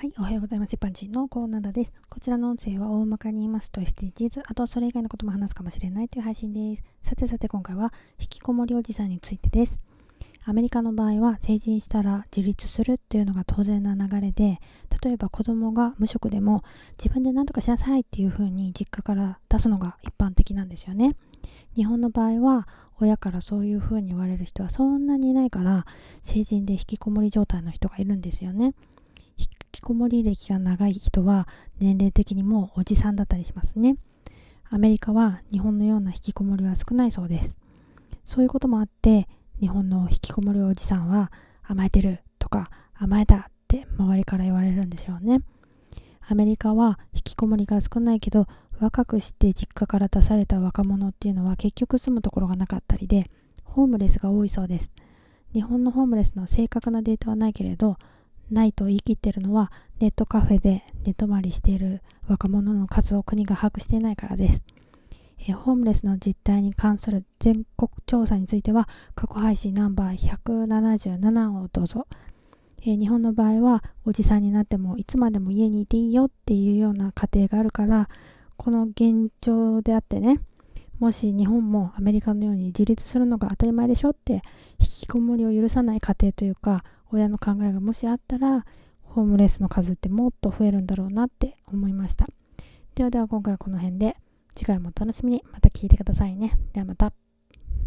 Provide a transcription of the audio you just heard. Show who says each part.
Speaker 1: はい、おはようございます。一般人のコーナーです。こちらの音声は大まかに言いますと SDGs、あとそれ以外のことも話すかもしれないという配信です。さてさて今回は引きこもりおじさんについてです。アメリカの場合は成人したら自立するっていうのが当然な流れで、例えば子供が無職でも自分で何とかしなさいっていう風に実家から出すのが一般的なんですよね。日本の場合は親からそういう風に言われる人はそんなにいないから成人で引きこもり状態の人がいるんですよね。こもり歴が長い人は年齢的にもおじさんだったりしますね。アメリカは日本のような引きこもりは少ないそうです。そういうこともあって日本の引きこもりおじさんは甘えてるとか甘えたって周りから言われるんでしょうね。アメリカは引きこもりが少ないけど若くして実家から出された若者っていうのは結局住むところがなかったりでホームレスが多いそうです。日本のホームレスの正確なデータはないけれどないと言い切っているのはネットカフェで寝泊まりしている若者の数を国が把握していないからです。えホームレスの実態に関する全国調査については過去配信ナンバー177をどうぞ。え日本の場合はおじさんになってもいつまでも家にいていいよっていうような家庭があるからこの現状であってねもし日本もアメリカのように自立するのが当たり前でしょって引きこもりを許さない家庭というか親の考えがもしあったらホームレスの数ってもっと増えるんだろうなって思いました。ではでは今回はこの辺で次回もお楽しみに。また聞いてくださいね。ではまた。